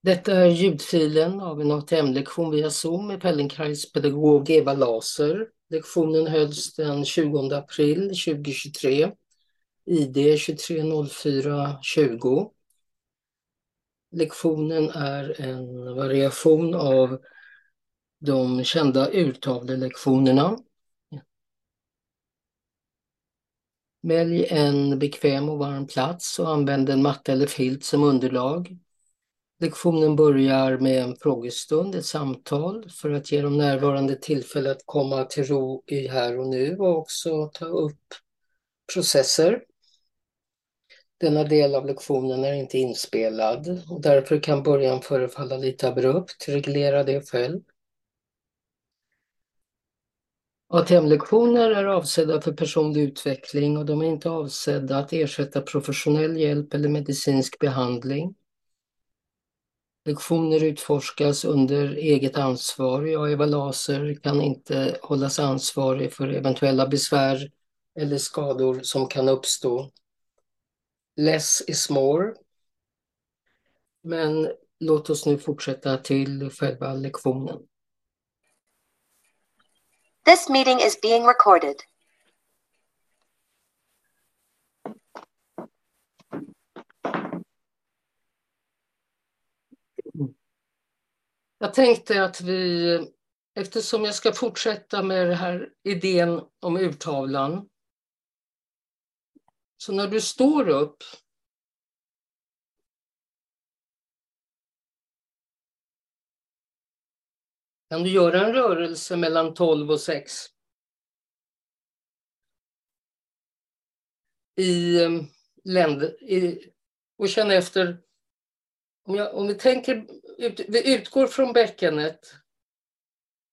Detta är ljudfilen av en ATM-lektion via Zoom med Pellenkrais pedagog Eva Laser. Lektionen hölls den 20 april 2023, ID 230420. Lektionen är en variation av de kända urtavlelektionerna. Välj en bekväm och varm plats och använd en matta eller filt som underlag. Lektionen börjar med en frågestund, ett samtal för att ge de närvarande tillfälle att komma till ro i här och nu och också ta upp processer. Denna del av lektionen är inte inspelad och därför kan början förefalla lite abrupt. Reglera det själv. ATM-lektioner är avsedda för personlig utveckling och de är inte avsedda att ersätta professionell hjälp eller medicinsk behandling. Lektioner utforskas under eget ansvar. Jag, Eva Laser, kan inte hållas ansvarig för eventuella besvär eller skador som kan uppstå. Less is more. Men låt oss nu fortsätta till själva lektionen. This meeting is being recorded. Jag tänkte att vi, eftersom jag ska fortsätta med den här idén om urtavlan. Så när du står upp kan du göra en rörelse mellan 12 och 6. I eh, länder, i, och känna efter om, jag, om vi tänker, ut, vi utgår från bäckenet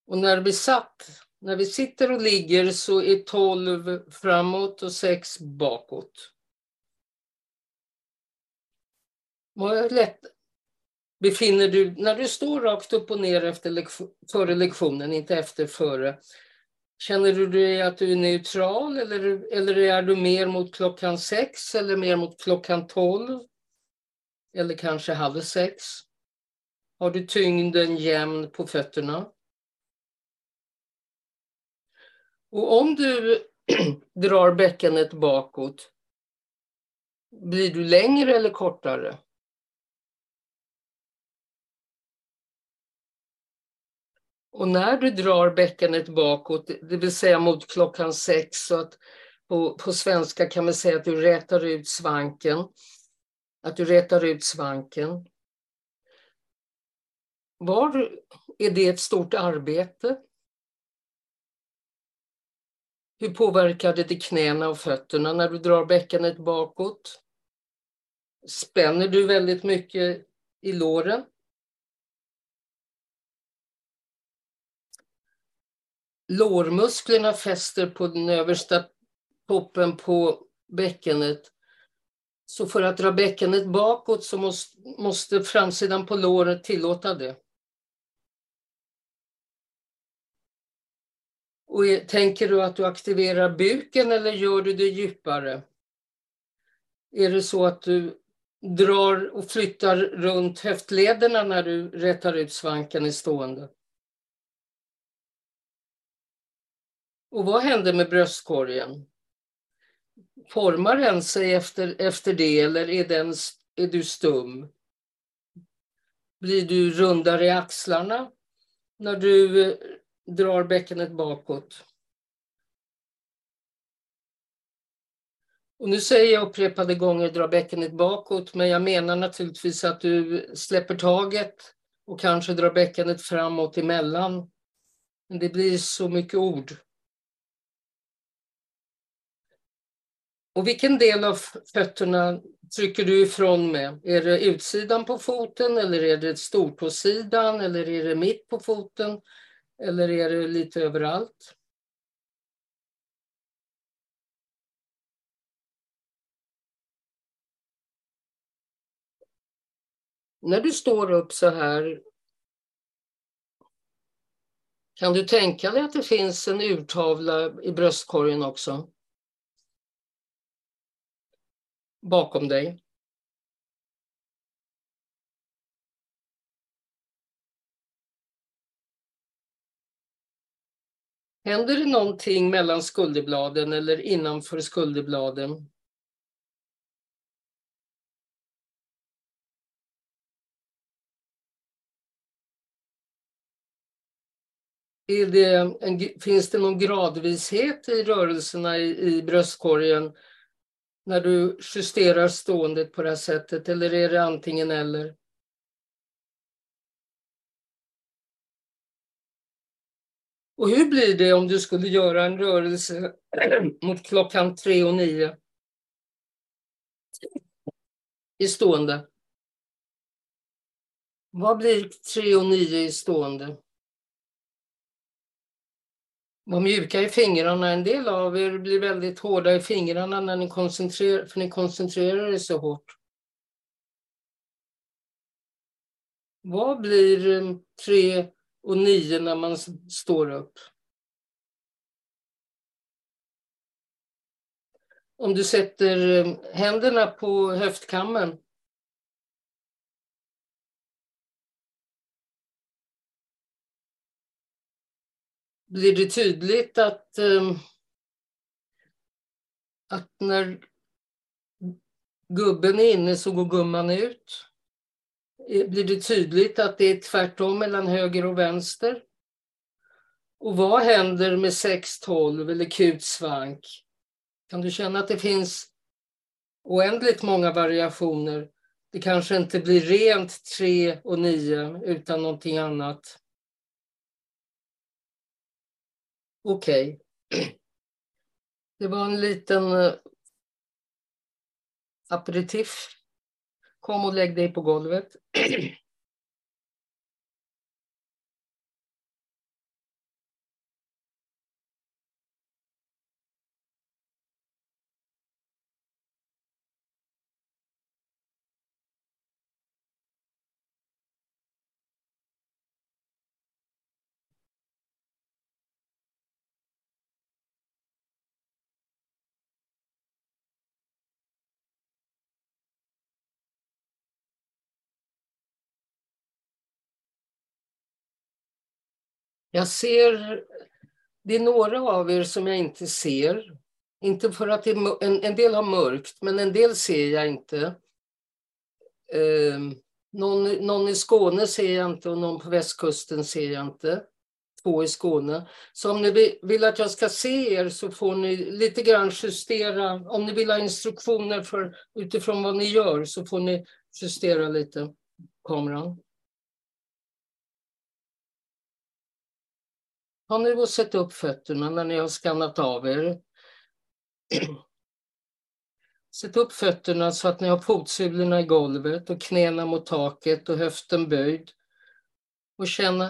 och när vi satt, när vi sitter och ligger så är 12 framåt och 6 bakåt. Vad lätt befinner du, när du står rakt upp och ner efter lektion, före lektionen, inte efter före, Känner du dig att du är neutral eller, eller är du mer mot klockan sex eller mer mot klockan tolv? Eller kanske halv sex. Har du tyngden jämn på fötterna? Och om du drar bäckenet bakåt, blir du längre eller kortare? Och när du drar bäckenet bakåt, det vill säga mot klockan sex, så att på, på svenska kan man säga att du rätar ut svanken, att du rätar ut svanken. Var är det ett stort arbete? Hur påverkar det knäna och fötterna när du drar bäckenet bakåt? Spänner du väldigt mycket i låren? Lårmusklerna fäster på den översta toppen på bäckenet så för att dra bäckenet bakåt så måste, måste framsidan på låret tillåta det. Och tänker du att du aktiverar buken eller gör du det djupare? Är det så att du drar och flyttar runt höftlederna när du rätar ut svanken i stående? Och vad händer med bröstkorgen? Formar den sig efter, efter det eller är, den, är du stum? Blir du rundare i axlarna när du eh, drar bäckenet bakåt? Och nu säger jag upprepade gånger dra bäckenet bakåt, men jag menar naturligtvis att du släpper taget och kanske drar bäckenet framåt emellan. Men det blir så mycket ord. Och vilken del av fötterna trycker du ifrån med? Är det utsidan på foten eller är det stortåsidan eller är det mitt på foten? Eller är det lite överallt? När du står upp så här kan du tänka dig att det finns en urtavla i bröstkorgen också? bakom dig. Händer det någonting mellan skulderbladen eller innanför skulderbladen? Det finns det någon gradvishet i rörelserna i, i bröstkorgen när du justerar ståendet på det här sättet eller är det antingen eller? Och hur blir det om du skulle göra en rörelse mot klockan tre och nio? I stående. Vad blir tre och nio i stående? Var mjuka i fingrarna. En del av er blir väldigt hårda i fingrarna när ni koncentrerar, för ni koncentrerar er så hårt. Vad blir eh, tre och nio när man står upp? Om du sätter eh, händerna på höftkammen blir det tydligt att, ehm, att när gubben är inne så går gumman ut. Eh, blir det tydligt att det är tvärtom mellan höger och vänster? Och vad händer med 612 eller kutsvank? Kan du känna att det finns oändligt många variationer? Det kanske inte blir rent 3 och 9 utan någonting annat. Okej. Okay. Det var en liten eh, aperitif. Kom och lägg dig på golvet. Jag ser, det är några av er som jag inte ser. Inte för att är, en, en, del har mörkt, men en del ser jag inte. Eh, någon, någon i Skåne ser jag inte och någon på västkusten ser jag inte. Två i Skåne. Så om ni vill att jag ska se er så får ni lite grann justera. Om ni vill ha instruktioner för, utifrån vad ni gör så får ni justera lite kameran. Har ni sett upp fötterna när ni har skannat av er? Sätt upp fötterna så att ni har fotsulorna i golvet och knäna mot taket och höften böjd. Och känn,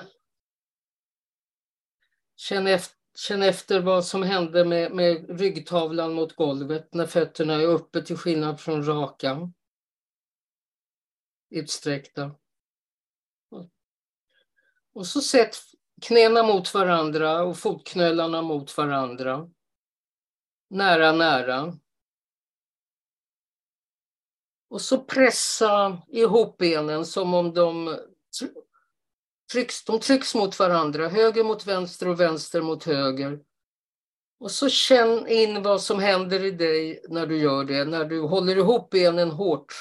känn, efter, känn efter vad som hände med, med ryggtavlan mot golvet när fötterna är uppe till skillnad från raka. Utsträckta. Och så sätt knäna mot varandra och fotknölarna mot varandra. Nära, nära. Och så pressa ihop benen som om de trycks, de trycks mot varandra, höger mot vänster och vänster mot höger. Och så känn in vad som händer i dig när du gör det, när du håller ihop benen hårt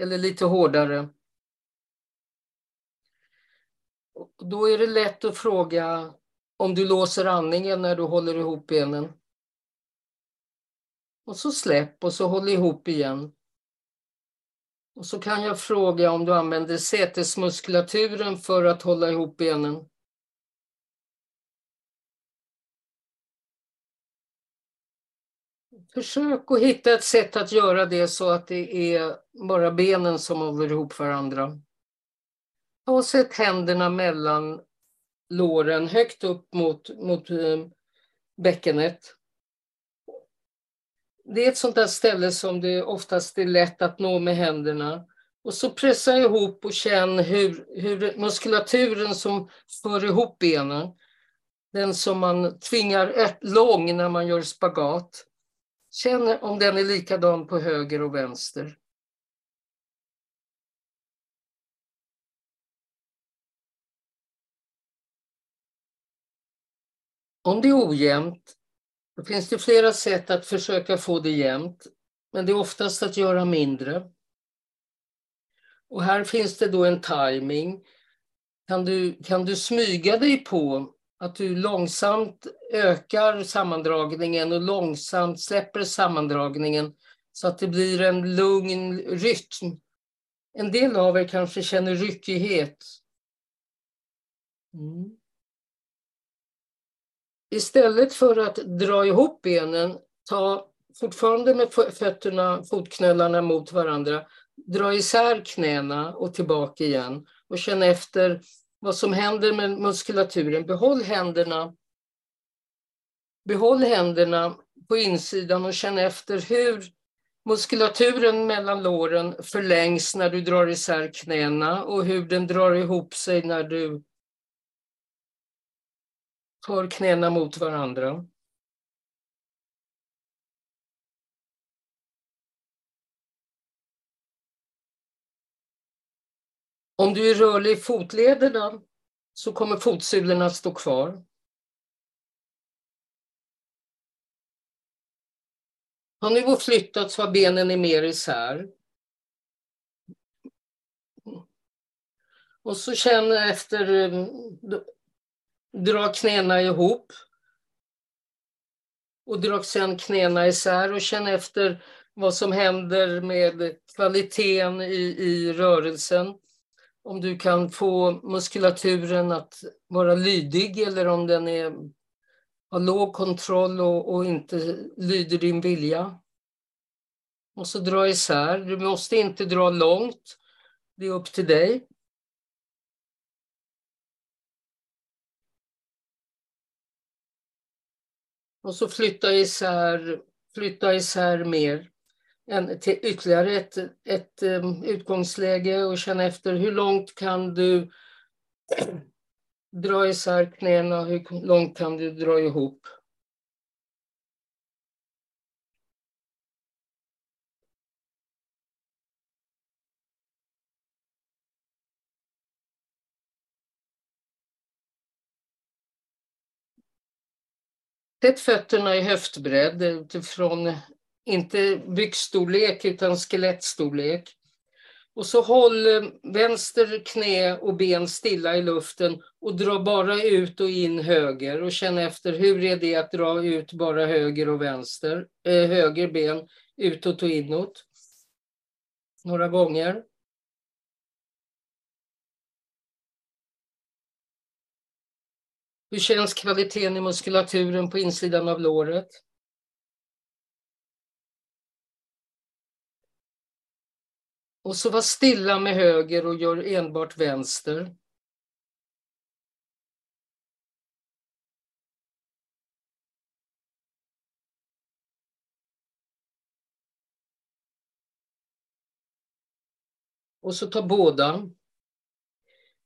eller lite hårdare. Då är det lätt att fråga om du låser andningen när du håller ihop benen. Och så släpp och så håll ihop igen. Och så kan jag fråga om du använder sätesmuskulaturen för att hålla ihop benen. Försök att hitta ett sätt att göra det så att det är bara benen som håller ihop varandra. Och sätt händerna mellan låren högt upp mot, mot eh, bäckenet. Det är ett sånt där ställe som det oftast är lätt att nå med händerna. Och så pressa ihop och känn hur, hur muskulaturen som för ihop benen, den som man tvingar lång när man gör spagat, känn om den är likadan på höger och vänster. Om det är ojämnt, då finns det flera sätt att försöka få det jämnt. Men det är oftast att göra mindre. Och här finns det då en timing. Kan du, kan du smyga dig på att du långsamt ökar sammandragningen och långsamt släpper sammandragningen så att det blir en lugn rytm. En del av er kanske känner ryckighet. Mm. Istället för att dra ihop benen, ta fortfarande med fötterna, fotknölarna mot varandra, dra isär knäna och tillbaka igen och känna efter vad som händer med muskulaturen. Behåll händerna. Behåll händerna på insidan och känn efter hur muskulaturen mellan låren förlängs när du drar isär knäna och hur den drar ihop sig när du för knäna mot varandra. Om du är rörlig i fotlederna så kommer fotsulorna att stå kvar. Har nivå flyttat så har benen är mer isär. Och så känn efter, eh, dra knäna ihop. Och dra sen knäna isär och känn efter vad som händer med kvaliteten i, i rörelsen om du kan få muskulaturen att vara lydig eller om den är, har låg kontroll och, och inte lyder din vilja. Och så dra isär. Du måste inte dra långt. Det är upp till dig. Och så flytta isär, flytta isär mer en, till ytterligare ett, ett um, utgångsläge och känna efter hur långt kan du dra isär knäna, hur långt kan du dra ihop. Sätt fötterna i höftbredd eh, utifrån inte byxstorlek utan skelettstorlek. Och så håll eh, vänster knä och ben stilla i luften och dra bara ut och in höger och känn efter hur är det att dra ut bara höger och vänster, eh, höger ben utåt och inåt. Några gånger. Hur känns kvaliteten i muskulaturen på insidan av låret? Och så var stilla med höger och gör enbart vänster. Och så ta båda.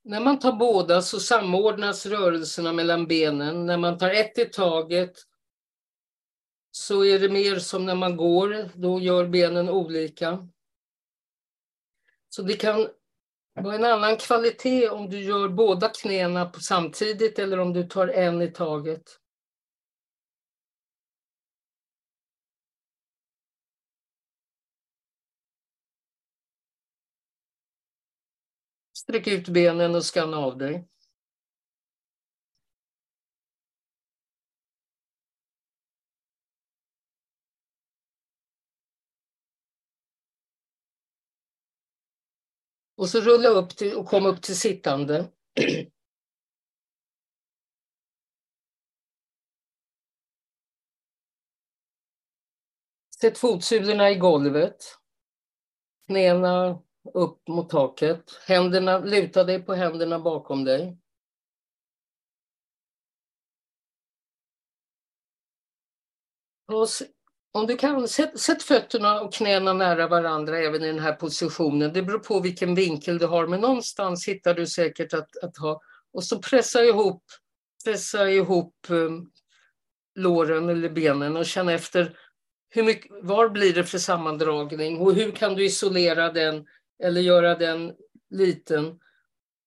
När man tar båda så samordnas rörelserna mellan benen. När man tar ett i taget så är det mer som när man går, då gör benen olika. Så det kan vara en annan kvalitet om du gör båda knäna samtidigt eller om du tar en i taget. Sträck ut benen och skanna av dig. Och så rulla upp till, och kom upp till sittande. Sätt fotsulorna i golvet. Knäna upp mot taket. Händerna, luta dig på händerna bakom dig. Och om du kan, sätt, sätt, fötterna och knäna nära varandra även i den här positionen. Det beror på vilken vinkel du har, men någonstans hittar du säkert att, att ha. Och så pressa ihop, pressa ihop um, låren eller benen och känna efter hur mycket, var blir det för sammandragning och hur kan du isolera den eller göra den liten.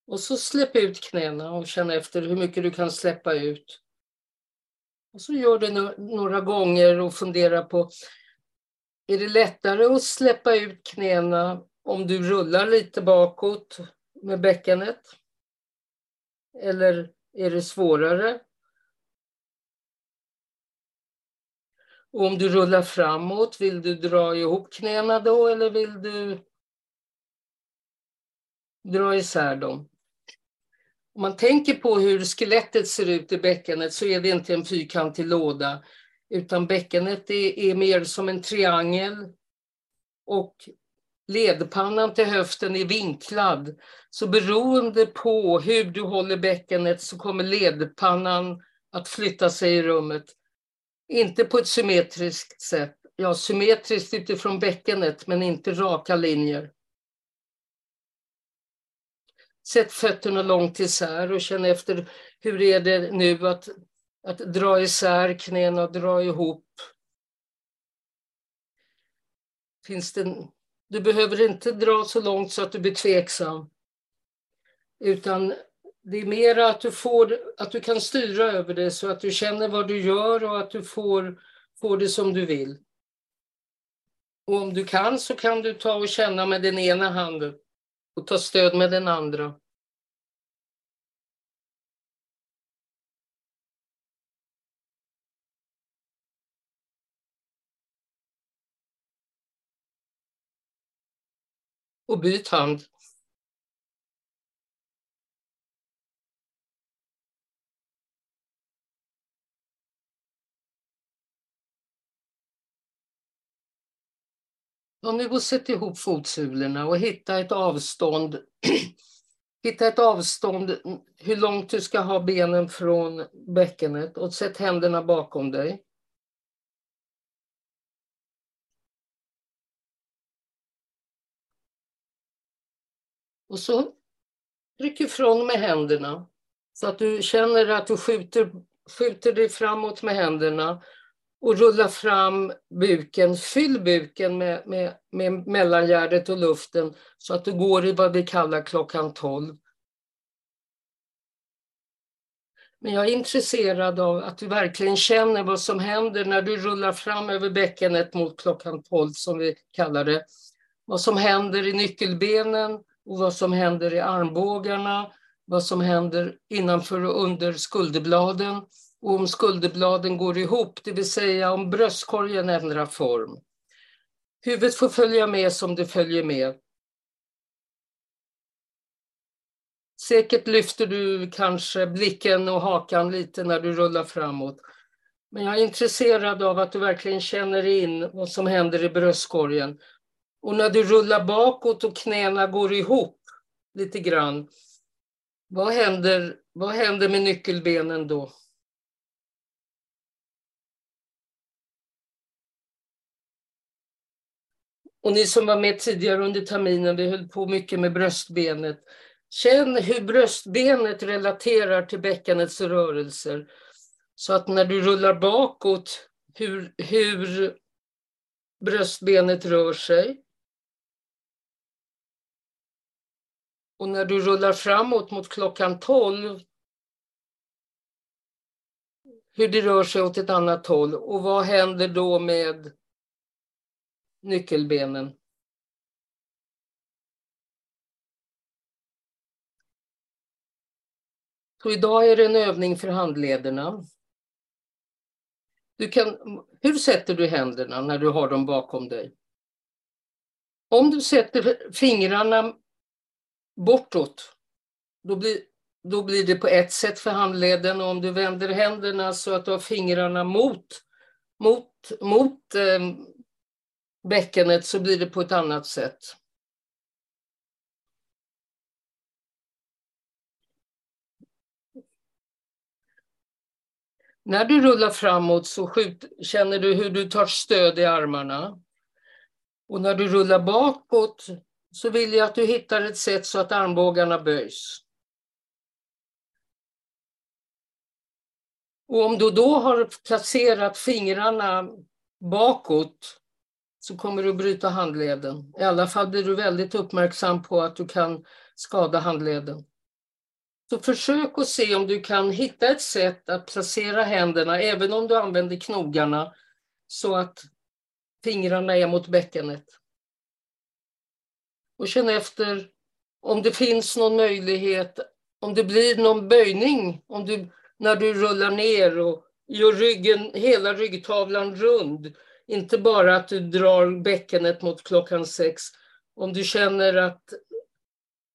Och så släpp ut knäna och känn efter hur mycket du kan släppa ut. Och så gör det några gånger och fundera på, är det lättare att släppa ut knäna om du rullar lite bakåt med bäckenet? Eller är det svårare? Och om du rullar framåt, vill du dra ihop knäna då eller vill du dra isär dem? Om man tänker på hur skelettet ser ut i bäckenet så är det inte en fyrkantig låda utan bäckenet är, är mer som en triangel och ledpannan till höften är vinklad. Så beroende på hur du håller bäckenet så kommer ledpannan att flytta sig i rummet. Inte på ett symmetriskt sätt. Ja, symmetriskt utifrån bäckenet men inte raka linjer. Sätt fötterna långt isär och känn efter hur är det nu att, att dra isär knäna och dra ihop. Finns det, du behöver inte dra så långt så att du blir tveksam. Utan det är mer att du, får, att du kan styra över det så att du känner vad du gör och att du får, får det som du vill. Och om du kan så kan du ta och känna med den ena handen och ta stöd med den andra. Och byt hand. Och nu sätt ihop fotsulorna och hitta ett avstånd. hitta ett avstånd hur långt du ska ha benen från bäckenet och sätt händerna bakom dig. Och så tryck ifrån med händerna så att du känner att du skjuter, skjuter dig framåt med händerna och rulla fram buken, fyll buken med, med, med mellangärdet och luften så att du går i vad vi kallar klockan 12. Men jag är intresserad av att du verkligen känner vad som händer när du rullar fram över bäckenet mot klockan 12 som vi kallar det. Vad som händer i nyckelbenen och vad som händer i armbågarna, vad som händer innanför och under skulderbladen och om skulderbladen går ihop, det vill säga om bröstkorgen ändrar form. Huvudet får följa med som det följer med. Säkert lyfter du kanske blicken och hakan lite när du rullar framåt. Men jag är intresserad av att du verkligen känner in vad som händer i bröstkorgen. Och när du rullar bakåt och knäna går ihop lite grann, vad händer, vad händer med nyckelbenen då? Och ni som var med tidigare under terminen, vi höll på mycket med bröstbenet. Känn hur bröstbenet relaterar till bäckenets rörelser. Så att när du rullar bakåt, hur, hur bröstbenet rör sig. Och när du rullar framåt mot klockan 12, hur det rör sig åt ett annat håll. Och vad händer då med nyckelbenen. Så idag är det en övning för handlederna. Du kan, hur sätter du händerna när du har dem bakom dig? Om du sätter fingrarna bortåt, då blir, då blir det på ett sätt för handleden. Och om du vänder händerna så att du har fingrarna mot, mot, mot eh, bäckenet så blir det på ett annat sätt. När du rullar framåt så skjut, känner du hur du tar stöd i armarna. Och när du rullar bakåt så vill jag att du hittar ett sätt så att armbågarna böjs. Och om du då har placerat fingrarna bakåt så kommer du bryta handleden. I alla fall blir du väldigt uppmärksam på att du kan skada handleden. Så försök att se om du kan hitta ett sätt att placera händerna, även om du använder knogarna, så att fingrarna är mot bäckenet. Och känn efter om det finns någon möjlighet, om det blir någon böjning, om du, när du rullar ner och gör ryggen, hela ryggtavlan rund. Inte bara att du drar bäckenet mot klockan sex. Om du känner att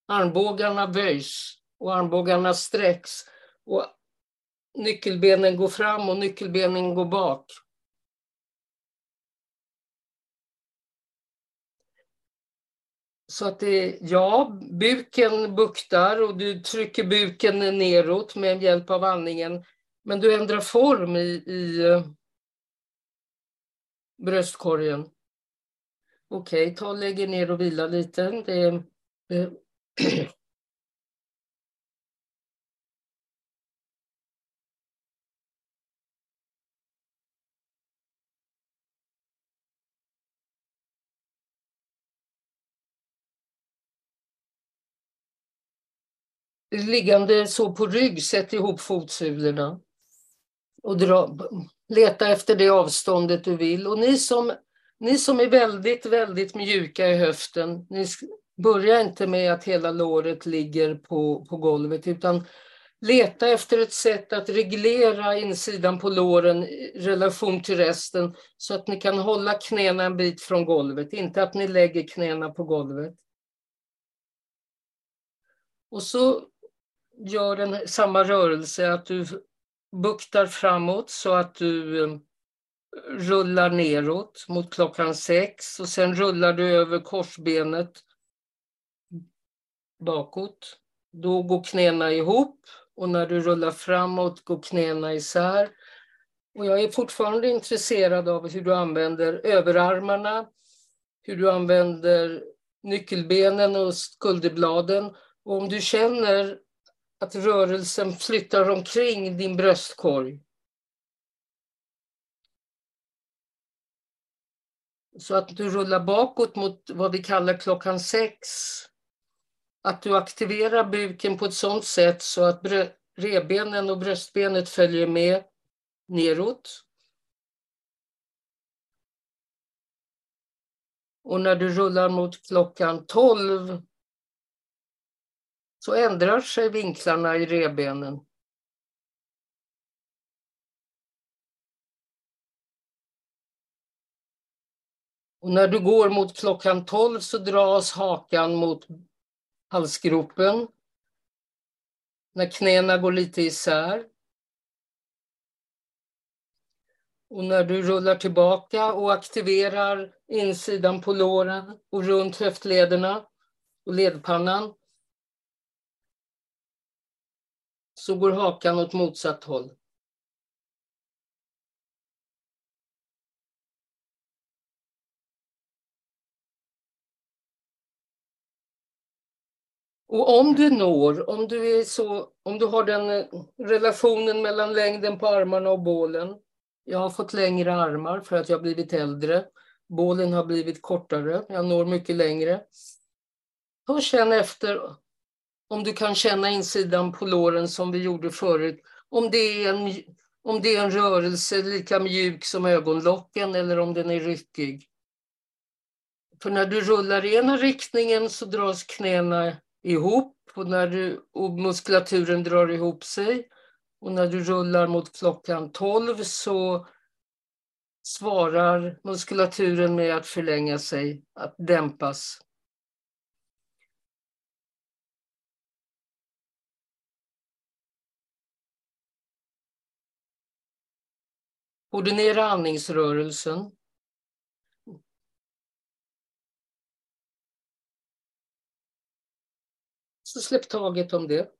armbågarna böjs och armbågarna sträcks och nyckelbenen går fram och nyckelbenen går bak. Så att det, ja, buken buktar och du trycker buken neråt med hjälp av andningen. Men du ändrar form i, i bröstkorgen. Okej, okay, ta och lägg er ner och vila lite. Det, är... liggande så på rygg, sätt ihop fotsulorna. Och dra, leta efter det avståndet du vill. Och ni som, ni som är väldigt, väldigt mjuka i höften, ni börja inte med att hela låret ligger på, på golvet, utan leta efter ett sätt att reglera insidan på låren i relation till resten, så att ni kan hålla knäna en bit från golvet, inte att ni lägger knäna på golvet. Och så gör den samma rörelse, att du buktar framåt så att du eh, rullar neråt mot klockan sex och sen rullar du över korsbenet bakåt. Då går knäna ihop och när du rullar framåt går knäna isär. Och jag är fortfarande intresserad av hur du använder överarmarna, hur du använder nyckelbenen och skulderbladen. Och om du känner att rörelsen flyttar omkring din bröstkorg. Så att du rullar bakåt mot vad vi kallar klockan sex. Att du aktiverar buken på ett sådant sätt så att revbenen och bröstbenet följer med neråt. Och när du rullar mot klockan 12 så ändrar sig vinklarna i revbenen. Och när du går mot klockan 12 så dras hakan mot halsgropen. När knäna går lite isär. Och när du rullar tillbaka och aktiverar insidan på låren och runt höftlederna och ledpannan så går hakan åt motsatt håll. Och om du når, om du, är så, om du har den eh, relationen mellan längden på armarna och bålen. Jag har fått längre armar för att jag blivit äldre. Bålen har blivit kortare. Jag når mycket längre. Och känn efter om du kan känna insidan på låren som vi gjorde förut. Om det är en, om det är en rörelse lika mjuk som ögonlocken eller om den är ryckig. För när du rullar i ena riktningen så dras knäna ihop och, när du, och muskulaturen drar ihop sig. Och när du rullar mot klockan 12 så svarar muskulaturen med att förlänga sig, att dämpas. Ordinera andningsrörelsen. Så släpp taget om det.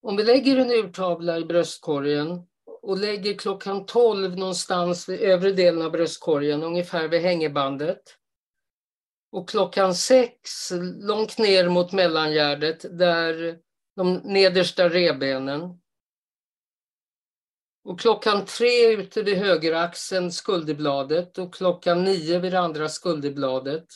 Om vi lägger en urtavla i bröstkorgen och lägger klockan 12 någonstans vid övre delen av bröstkorgen, ungefär vid hängebandet. Och klockan 6, långt ner mot mellangärdet, där de nedersta revbenen. Och klockan 3 ute vid högeraxeln skulderbladet och klockan 9 vid det andra skulderbladet.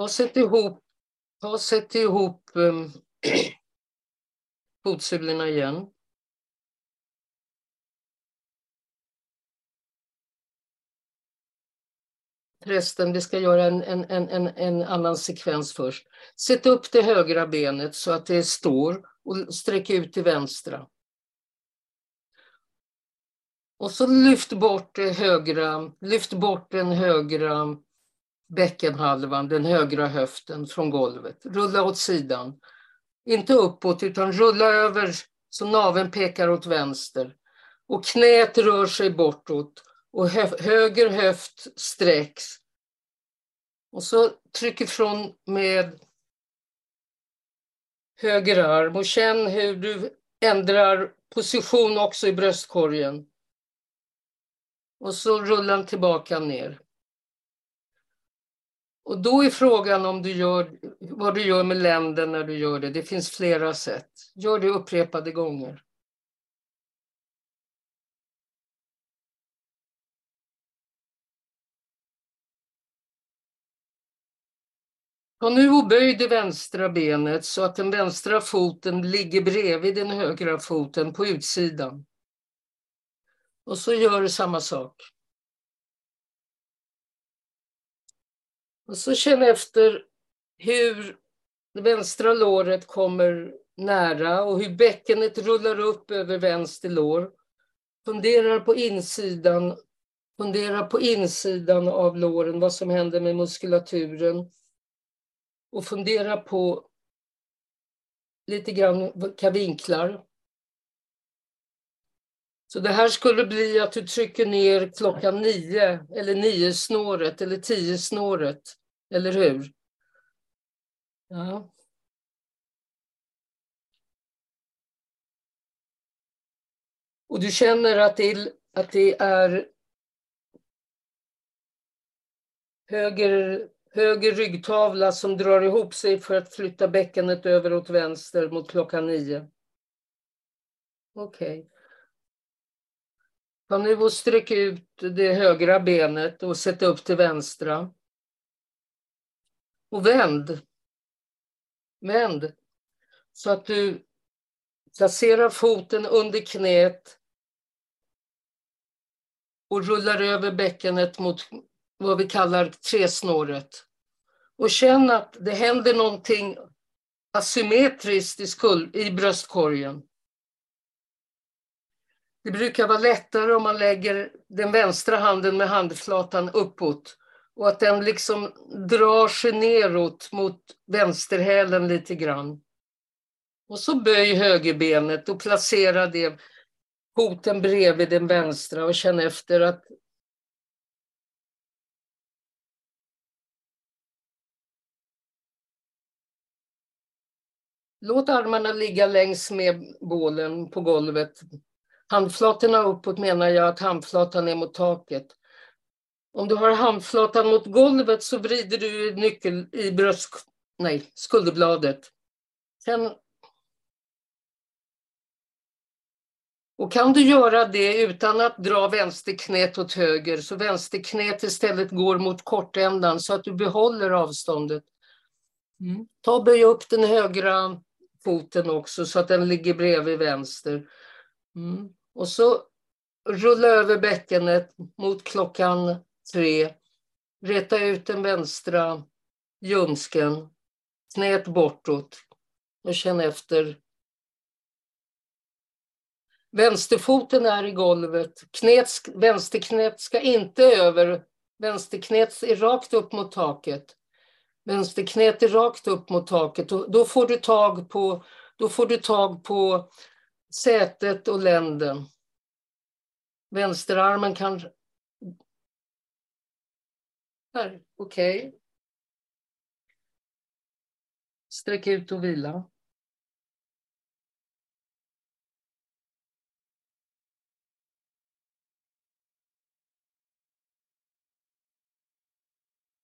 Ta sätt ihop, ta sätt ihop um, fotsulorna igen. Resten, vi ska göra en, en, en, en, annan sekvens först. Sätt upp det högra benet så att det står och sträck ut det vänstra. Och så lyft bort det högra, lyft bort den högra bäckenhalvan, den högra höften från golvet. Rulla åt sidan. Inte uppåt utan rulla över så naven pekar åt vänster. Och knät rör sig bortåt och höger höft sträcks. Och så tryck ifrån med höger arm och känn hur du ändrar position också i bröstkorgen. Och så rullar tillbaka ner. Och då är frågan om du gör, vad du gör med länden när du gör det. Det finns flera sätt. Gör det upprepade gånger. Ta nu och böj det vänstra benet så att den vänstra foten ligger bredvid den högra foten på utsidan. Och så gör du samma sak. Och så känn efter hur det vänstra låret kommer nära och hur bäckenet rullar upp över vänster lår. Fundera på insidan, fundera på insidan av låren, vad som händer med muskulaturen. Och fundera på lite grann vilka vinklar. Så det här skulle bli att du trycker ner klockan nio eller nio snåret eller tio snåret. Eller hur? Ja. Och du känner att det, att det är höger, höger ryggtavla som drar ihop sig för att flytta bäckenet över åt vänster mot klockan nio. Okej. Okay. Ta nu och sträck ut det högra benet och sätt upp det vänstra. Och vänd. Vänd. Så att du placerar foten under knät och rullar över bäckenet mot vad vi kallar tresnåret. Och känn att det händer någonting asymmetriskt i, skuld, i bröstkorgen. Det brukar vara lättare om man lägger den vänstra handen med handflatan uppåt och att den liksom drar sig neråt mot vänsterhälen lite grann. Och så böj högerbenet och placera det foten bredvid den vänstra och känn efter att Låt armarna ligga längs med bålen på golvet. Handflatorna uppåt menar jag att handflatan är mot taket. Om du har handflatan mot golvet så vrider du nyckel i bröst, nej, skulderbladet. Sen, och kan du göra det utan att dra vänsterknät åt höger så vänsterknät istället går mot kortändan så att du behåller avståndet. Mm. Ta och böj upp den högra foten också så att den ligger bredvid vänster. Mm. Och så rulla över bäckenet mot klockan tre. Räta ut den vänstra ljumsken, knät bortåt och känn efter. Vänsterfoten är i golvet. Knät, vänsterknät ska inte över. Vänsterknät är rakt upp mot taket. Vänsterknät är rakt upp mot taket. Då får du tag på, då får du tag på sätet och länden. Vänsterarmen kan Okej. Okay. Sträck ut och vila.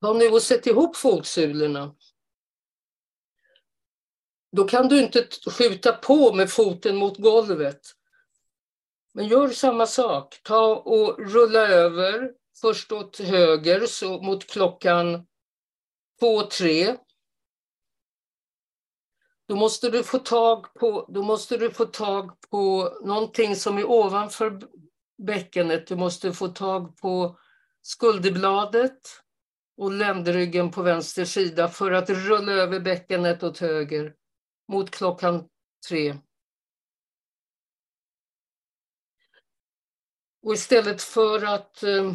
Ta nu och sätt ihop fotsulorna. Då kan du inte skjuta på med foten mot golvet. Men gör samma sak. Ta och rulla över Först åt höger, så mot klockan två, tre. Då måste du få tag på, då måste du få tag på någonting som är ovanför bäckenet. Du måste få tag på skulderbladet och ländryggen på vänster sida för att rulla över bäckenet åt höger mot klockan tre. Och istället för att eh,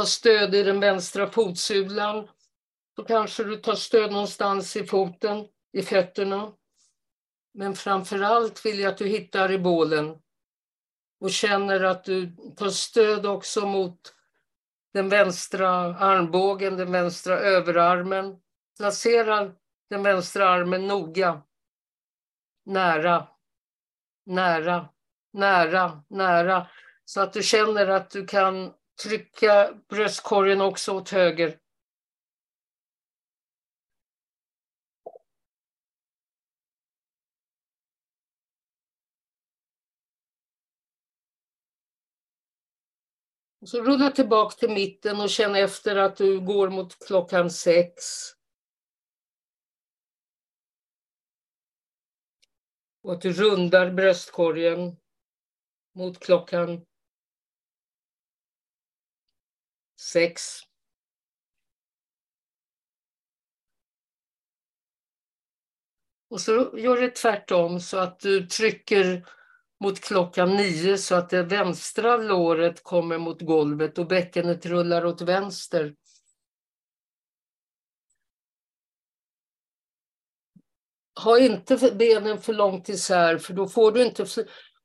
ta stöd i den vänstra fotsulan så kanske du tar stöd någonstans i foten, i fötterna. Men framför allt vill jag att du hittar i bålen och känner att du tar stöd också mot den vänstra armbågen, den vänstra överarmen. Placera den vänstra armen noga. Nära, nära, nära, nära. Så att du känner att du kan trycka bröstkorgen också åt höger. Så rulla tillbaka till mitten och känn efter att du går mot klockan sex. Och att du rundar bröstkorgen mot klockan sex. Och så gör det tvärtom så att du trycker mot klockan nio så att det vänstra låret kommer mot golvet och bäckenet rullar åt vänster. Ha inte benen för långt isär för då får du inte...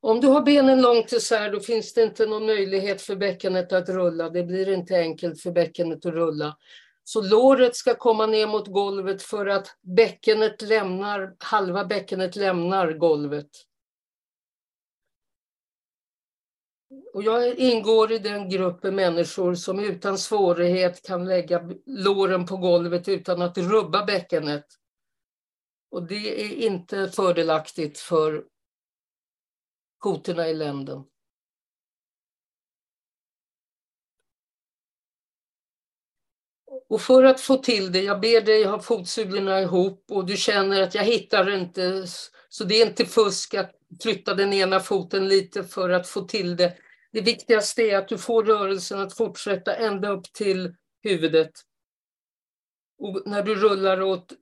Om du har benen långt isär då finns det inte någon möjlighet för bäckenet att rulla. Det blir inte enkelt för bäckenet att rulla. Så låret ska komma ner mot golvet för att bäckenet lämnar, halva bäckenet lämnar golvet. Och jag ingår i den gruppen människor som utan svårighet kan lägga låren på golvet utan att rubba bäckenet. Och det är inte fördelaktigt för kotorna i länden. Och för att få till det, jag ber dig ha fotsulorna ihop och du känner att jag hittar inte, så det är inte fusk att flytta den ena foten lite för att få till det. Det viktigaste är att du får rörelsen att fortsätta ända upp till huvudet. Och när du rullar åt,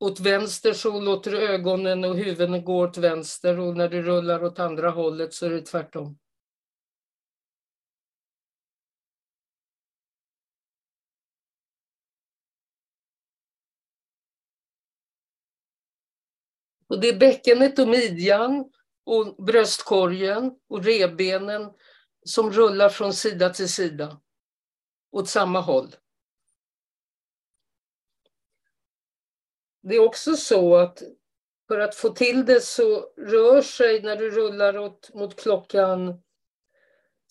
åt vänster så låter du ögonen och huvudet gå åt vänster och när du rullar åt andra hållet så är det tvärtom. Och det är bäckenet och midjan och bröstkorgen och revbenen som rullar från sida till sida åt samma håll. Det är också så att för att få till det så rör sig när du rullar åt, mot klockan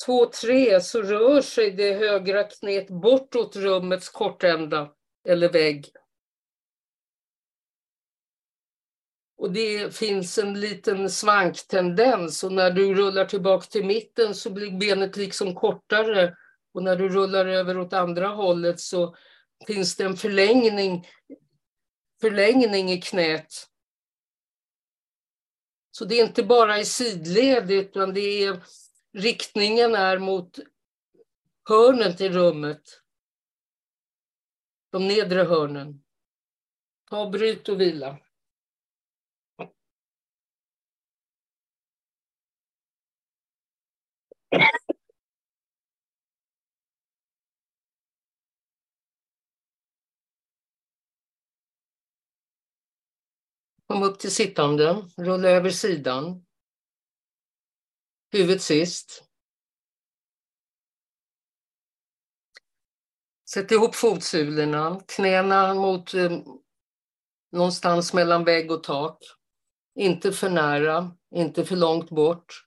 två, tre så rör sig det högra knät bortåt rummets kortända eller vägg. Och det finns en liten svanktendens och när du rullar tillbaka till mitten så blir benet liksom kortare och när du rullar över åt andra hållet så finns det en förlängning, förlängning i knät. Så det är inte bara i sidled utan det är riktningen är mot hörnen till rummet. De nedre hörnen. Ta bryt och vila. Kom upp till sittande, rulla över sidan. Huvudet sist. Sätt ihop fotsulorna, knäna mot eh, någonstans mellan vägg och tak. Inte för nära, inte för långt bort.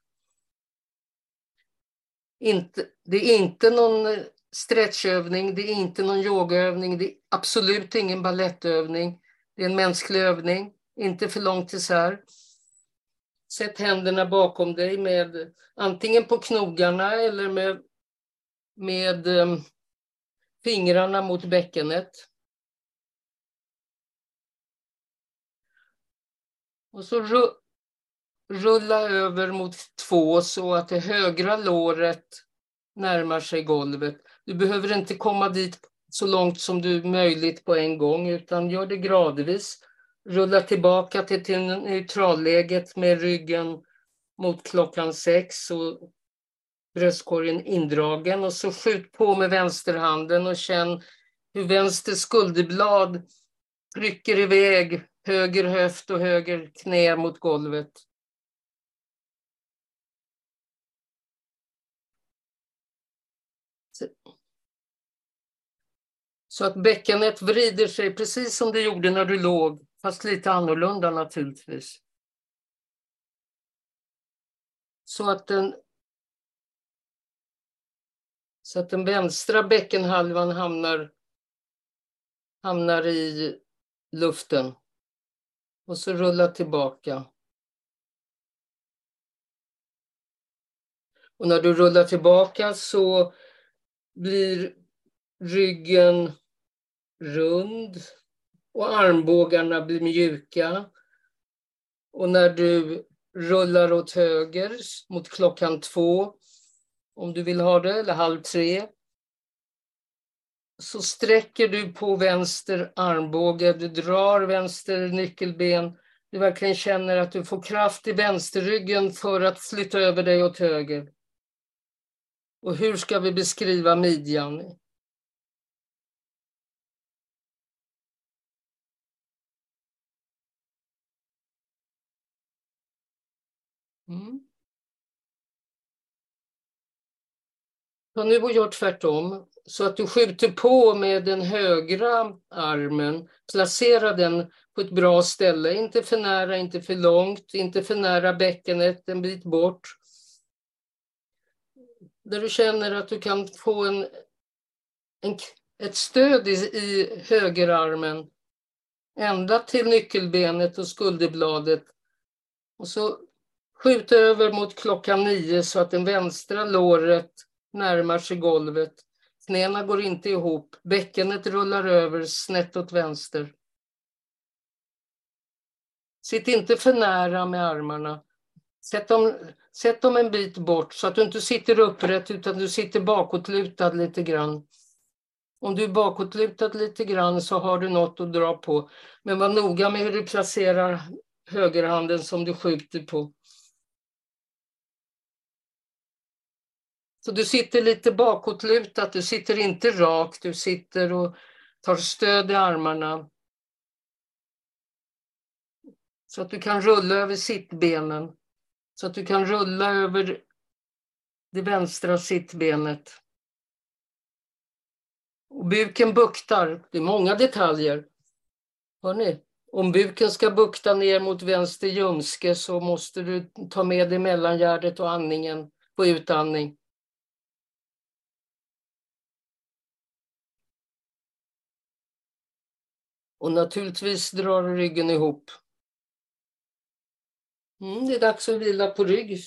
Inte, det är inte någon eh, stretchövning, det är inte någon yogaövning, det är absolut ingen ballettövning. Det är en mänsklig övning, inte för långt isär. Sätt händerna bakom dig med antingen på knogarna eller med, med um, fingrarna mot bäckenet. Och så rulla över mot två så att det högra låret närmar sig golvet. Du behöver inte komma dit så långt som du möjligt på en gång utan gör det gradvis. Rulla tillbaka till, till neutralläget med ryggen mot klockan sex och bröstkorgen indragen och så skjut på med vänsterhanden och känn hur vänster skulderblad trycker iväg höger höft och höger knä mot golvet. Så att bäckenet vrider sig precis som det gjorde när du låg, fast lite annorlunda naturligtvis. Så att den, så att den vänstra bäckenhalvan hamnar, hamnar i luften. Och så rulla tillbaka. Och när du rullar tillbaka så blir ryggen rund och armbågarna blir mjuka. Och när du rullar åt höger mot klockan två, om du vill ha det, eller halv tre, så sträcker du på vänster armbåge, du drar vänster nyckelben, du verkligen känner att du får kraft i vänsterryggen för att flytta över dig åt höger. Och hur ska vi beskriva midjan? Mm. Har nu och gör tvärtom, så att du skjuter på med den högra armen, placera den på ett bra ställe, inte för nära, inte för långt, inte för nära bäckenet, en bit bort. Där du känner att du kan få en, en ett stöd i, i högerarmen ända till nyckelbenet och skulderbladet. Och så Skjut över mot klockan nio så att den vänstra låret närmar sig golvet. Knäna går inte ihop. Bäckenet rullar över snett åt vänster. Sitt inte för nära med armarna. Sätt dem, sätt dem en bit bort så att du inte sitter upprätt utan du sitter bakåtlutad lite grann. Om du är bakåtlutad lite grann så har du något att dra på. Men var noga med hur du placerar högerhanden som du skjuter på. Så du sitter lite bakåtlutat, du sitter inte rakt, du sitter och tar stöd i armarna. Så att du kan rulla över sittbenen. Så att du kan rulla över det vänstra sittbenet. Och buken buktar. Det är många detaljer. Hör ni? Om buken ska bukta ner mot vänster ljumske så måste du ta med dig mellangärdet och andningen på utandning. Och naturligtvis drar ryggen ihop. Mm, det är dags att vila på rygg.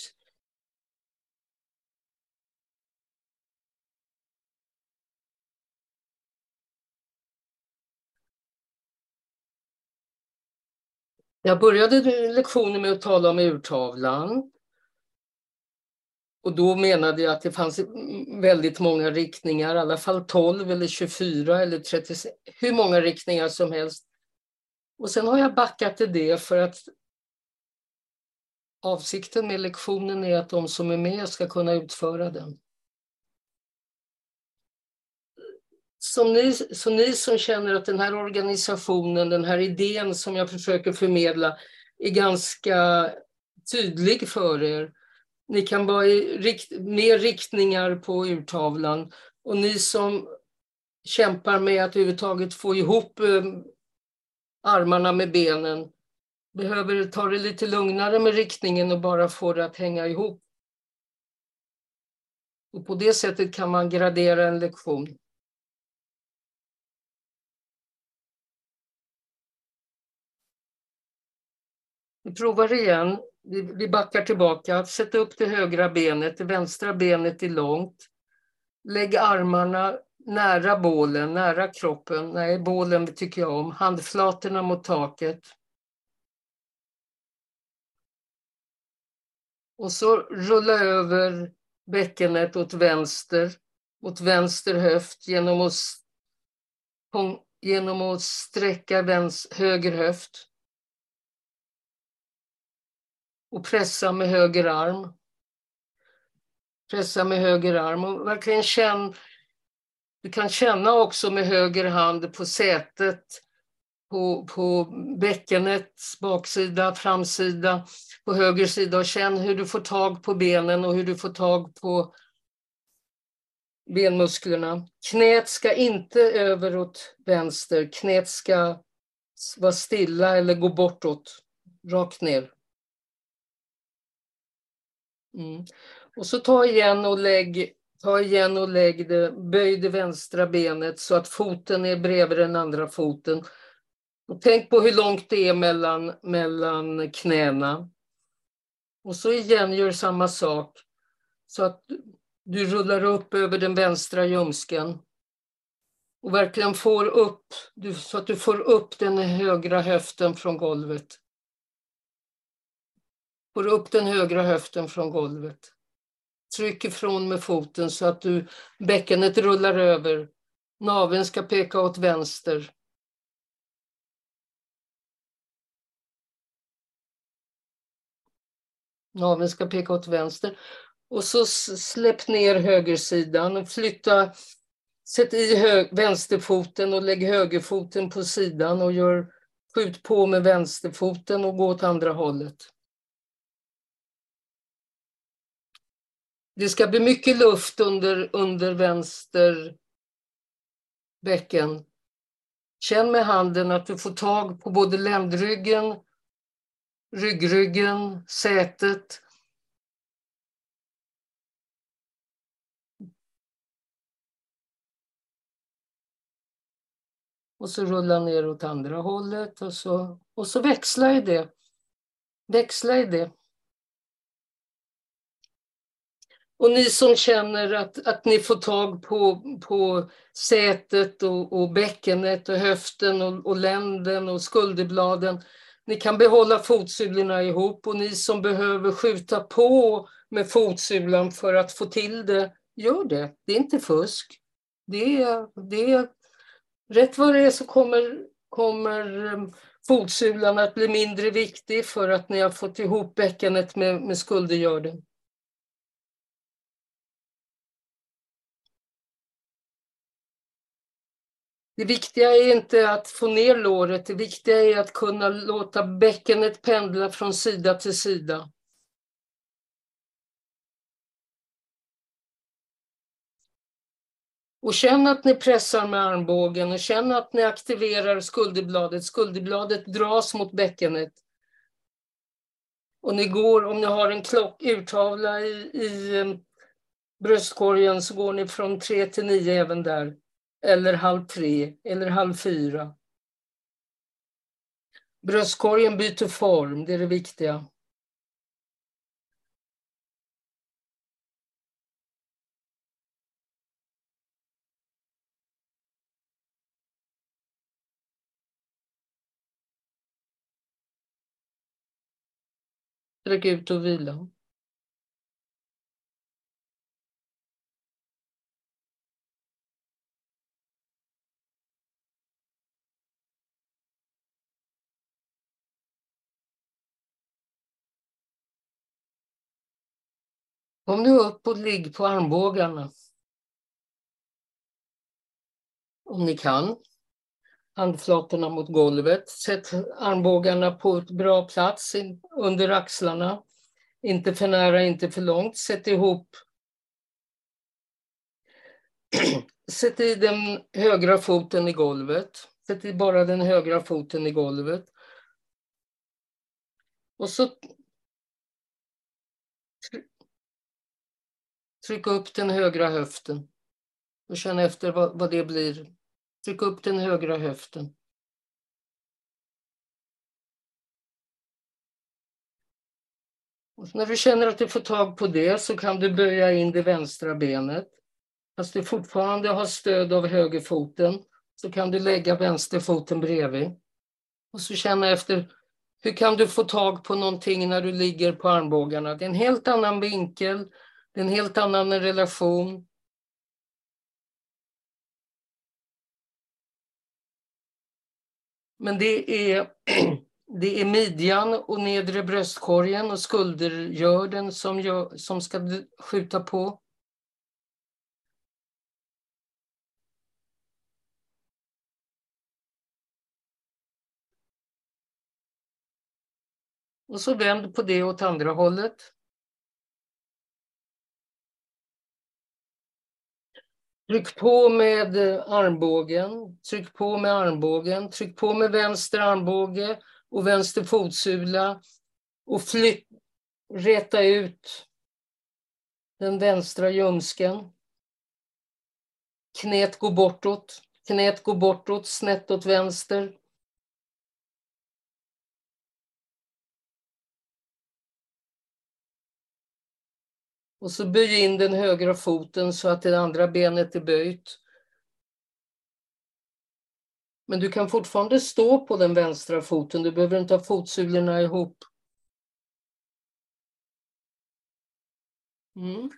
Jag började lektionen med att tala om urtavlan. Och då menade jag att det fanns väldigt många riktningar, i alla fall 12 eller 24 eller 36, hur många riktningar som helst. Och sen har jag backat till det för att avsikten med lektionen är att de som är med ska kunna utföra den. Som ni, så ni som känner att den här organisationen, den här idén som jag försöker förmedla är ganska tydlig för er ni kan vara i rikt mer riktningar på urtavlan. Och ni som kämpar med att överhuvudtaget få ihop eh, armarna med benen behöver ta det lite lugnare med riktningen och bara få det att hänga ihop. Och på det sättet kan man gradera en lektion. Vi provar igen. Vi backar tillbaka. Sätt upp det högra benet, det vänstra benet är långt. Lägg armarna nära bålen, nära kroppen. Nej, bålen tycker jag om. Handflatorna mot taket. Och så rulla över bäckenet åt vänster, mot vänster höft genom att, genom att sträcka höger höft. Och pressa med höger arm. Pressa med höger arm och verkligen känn. Du kan känna också med höger hand på sätet, på, på bäckenets baksida, framsida, på höger sida och känn hur du får tag på benen och hur du får tag på benmusklerna. Knät ska inte över åt vänster, knät ska vara stilla eller gå bortåt, rakt ner. Mm. Och så ta igen och lägg, ta igen och lägg det, böj det vänstra benet så att foten är bredvid den andra foten. Och tänk på hur långt det är mellan, mellan knäna. Och så igen gör samma sak så att du rullar upp över den vänstra ljumsken. Och verkligen får upp, så att du får upp den högra höften från golvet. Får upp den högra höften från golvet. Tryck ifrån med foten så att du, bäckenet rullar över. Naveln ska peka åt vänster. Naveln ska peka åt vänster. Och så släpp ner högersidan. Flytta, sätt i vänsterfoten och lägg högerfoten på sidan och gör, skjut på med vänsterfoten och gå åt andra hållet. Det ska bli mycket luft under, under vänster bäcken. Känn med handen att du får tag på både ländryggen, ryggryggen, sätet. Och så rulla ner åt andra hållet och så, och så växla i det. Växla i det. Och ni som känner att, att ni får tag på, på sätet och, och bäckenet och höften och, och länden och skulderbladen. Ni kan behålla fotsulorna ihop och ni som behöver skjuta på med fotsulan för att få till det, gör det. Det är inte fusk. Det är, det är, rätt vad det är så kommer, kommer eh, fotsulan att bli mindre viktig för att ni har fått ihop bäckenet med, med skuldergörden. Det viktiga är inte att få ner låret, det viktiga är att kunna låta bäckenet pendla från sida till sida. Och känn att ni pressar med armbågen och känn att ni aktiverar skulderbladet. Skulderbladet dras mot bäckenet. Och ni går, om ni har en klock, urtavla i, i eh, bröstkorgen så går ni från 3 till 9 även där eller halv tre eller halv fyra. Bröstkorgen byter form, det är det viktiga. Sträck ut och vila. Kom nu upp och ligg på armbågarna. Om ni kan. Handflatorna mot golvet. Sätt armbågarna på ett bra plats under axlarna. Inte för nära, inte för långt. Sätt ihop Sätt i den högra foten i golvet. Sätt i bara den högra foten i golvet. Och så Tryck upp den högra höften. Och känn efter vad, vad det blir. Tryck upp den högra höften. Och när du känner att du får tag på det så kan du böja in det vänstra benet. Fast du fortfarande har stöd av högerfoten så kan du lägga vänsterfoten bredvid. Och så känna efter hur kan du få tag på någonting när du ligger på armbågarna? Det är en helt annan vinkel, det är en helt annan relation. Men det är, det är midjan och nedre bröstkorgen och skuldergörden som, gör, som ska skjuta på. Och så vänd på det åt andra hållet. Tryck på med armbågen, tryck på med armbågen, tryck på med vänster armbåge och vänster fotsula och flytt, räta ut den vänstra ljumsken. Knät går bortåt, knät går bortåt, snett åt vänster. Och så böj in den högra foten så att det andra benet är böjt. Men du kan fortfarande stå på den vänstra foten, du behöver inte ha fotsulorna ihop. Mm.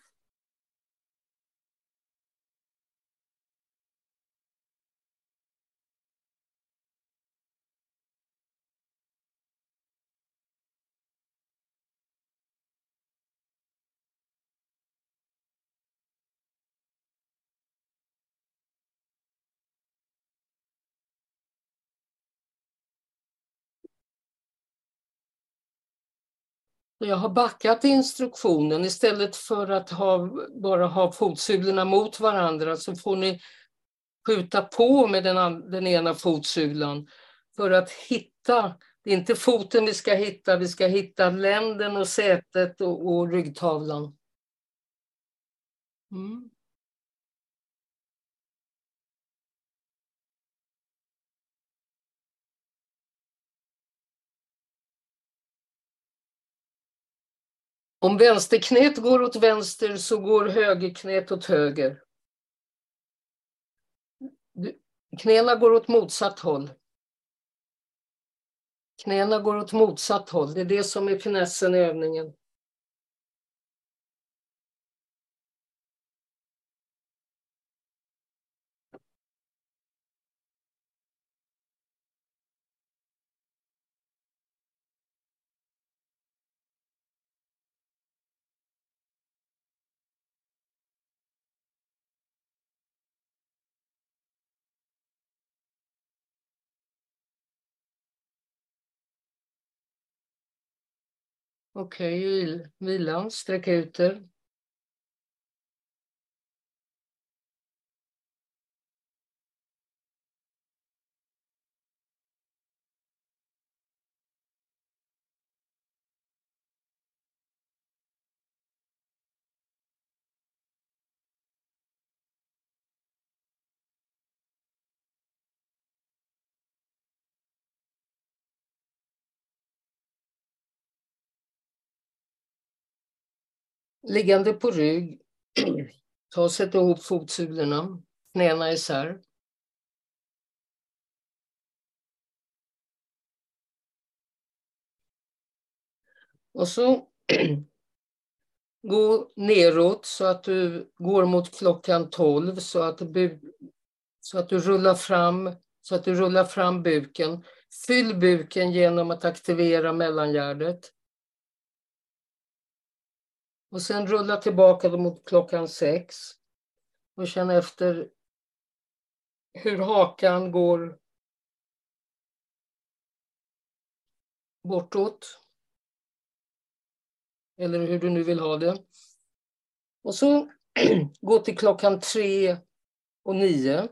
Jag har backat instruktionen istället för att ha, bara ha fotsulorna mot varandra så får ni skjuta på med den, den ena fotsulan för att hitta. Det är inte foten vi ska hitta, vi ska hitta länden och sätet och, och ryggtavlan. Mm. Om vänsterknät går åt vänster så går högerknät åt höger. Knäna går åt motsatt håll. Knäna går åt motsatt håll. Det är det som är finessen i övningen. Okej, okay, vilan, sträck ut er. Liggande på rygg, ta och sätt ihop fotsulorna, knäna isär. Och så gå neråt så att du går mot klockan 12 så att, du, så att du rullar fram så att du rullar fram buken. Fyll buken genom att aktivera mellangärdet. Och sen rulla tillbaka mot klockan sex och känna efter hur hakan går bortåt. Eller hur du nu vill ha det. Och så gå till klockan tre och nio.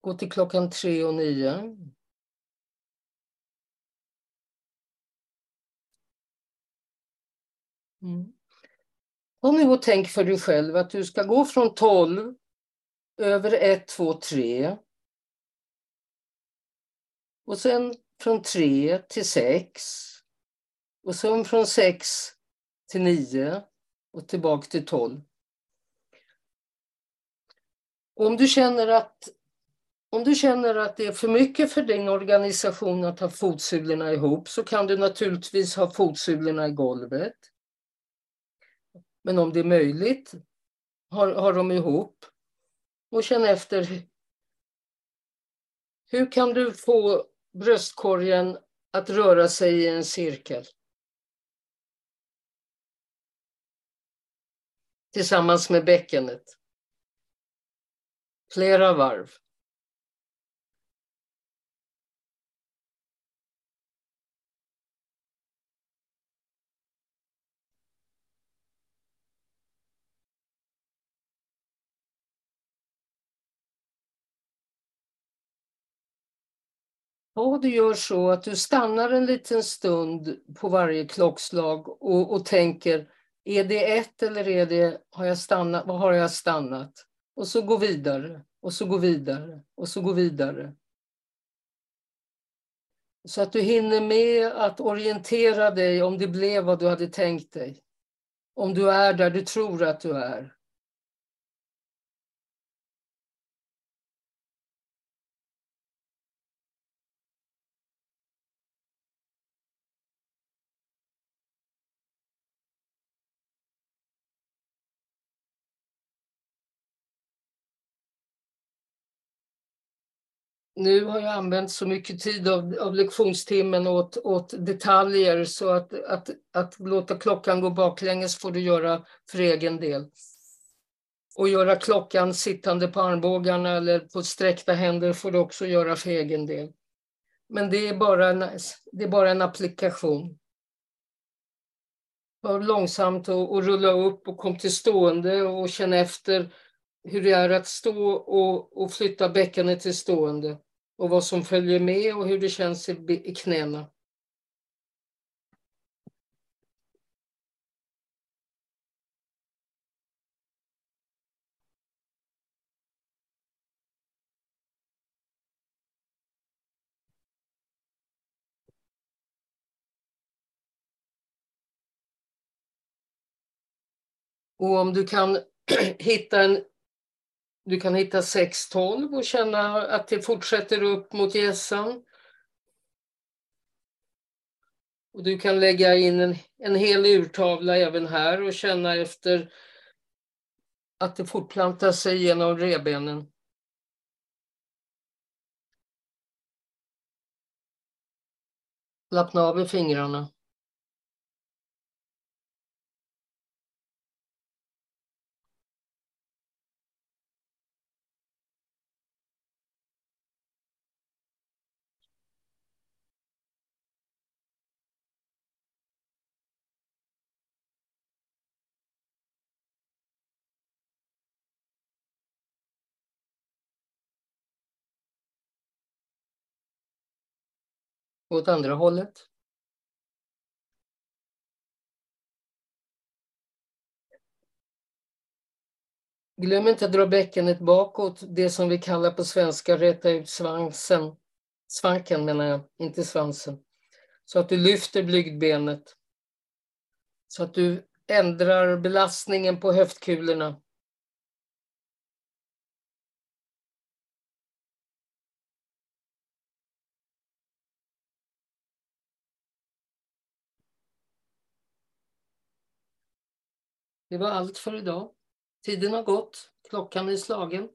Gå till klockan tre och nio. Mm. Ta nu och tänk för dig själv att du ska gå från 12 över 1, 2, 3. Och sen från 3 till 6. Och sen från 6 till 9 och tillbaka till 12. Om du känner att om du känner att det är för mycket för din organisation att ha fotsulorna ihop så kan du naturligtvis ha fotsulorna i golvet. Men om det är möjligt, har, har dem ihop och känn efter. Hur kan du få bröstkorgen att röra sig i en cirkel? Tillsammans med bäckenet. Flera varv. Ja, du gör så att du stannar en liten stund på varje klockslag och, och tänker, är det ett eller är det, har jag stannat, vad har jag stannat? Och så gå vidare, och så gå vidare, och så gå vidare. Så att du hinner med att orientera dig om det blev vad du hade tänkt dig. Om du är där du tror att du är. Nu har jag använt så mycket tid av, av lektionstimmen åt, åt detaljer så att, att, att låta klockan gå baklänges får du göra för egen del. Och göra klockan sittande på armbågarna eller på sträckta händer får du också göra för egen del. Men det är bara en, det är bara en applikation. Var långsamt och, och rulla upp och kom till stående och känn efter hur det är att stå och, och flytta bäckenet till stående och vad som följer med och hur det känns i, i knäna. Och om du kan hitta en du kan hitta 6-12 och känna att det fortsätter upp mot gässan. Och du kan lägga in en, en hel urtavla även här och känna efter att det fortplantar sig genom rebenen. Lappna av i fingrarna. Åt andra hållet. Glöm inte att dra bäckenet bakåt, det som vi kallar på svenska rätta ut svansen. Svanken menar jag, inte svansen. Så att du lyfter blygdbenet. Så att du ändrar belastningen på höftkulorna. Det var allt för idag. Tiden har gått. Klockan är slagen.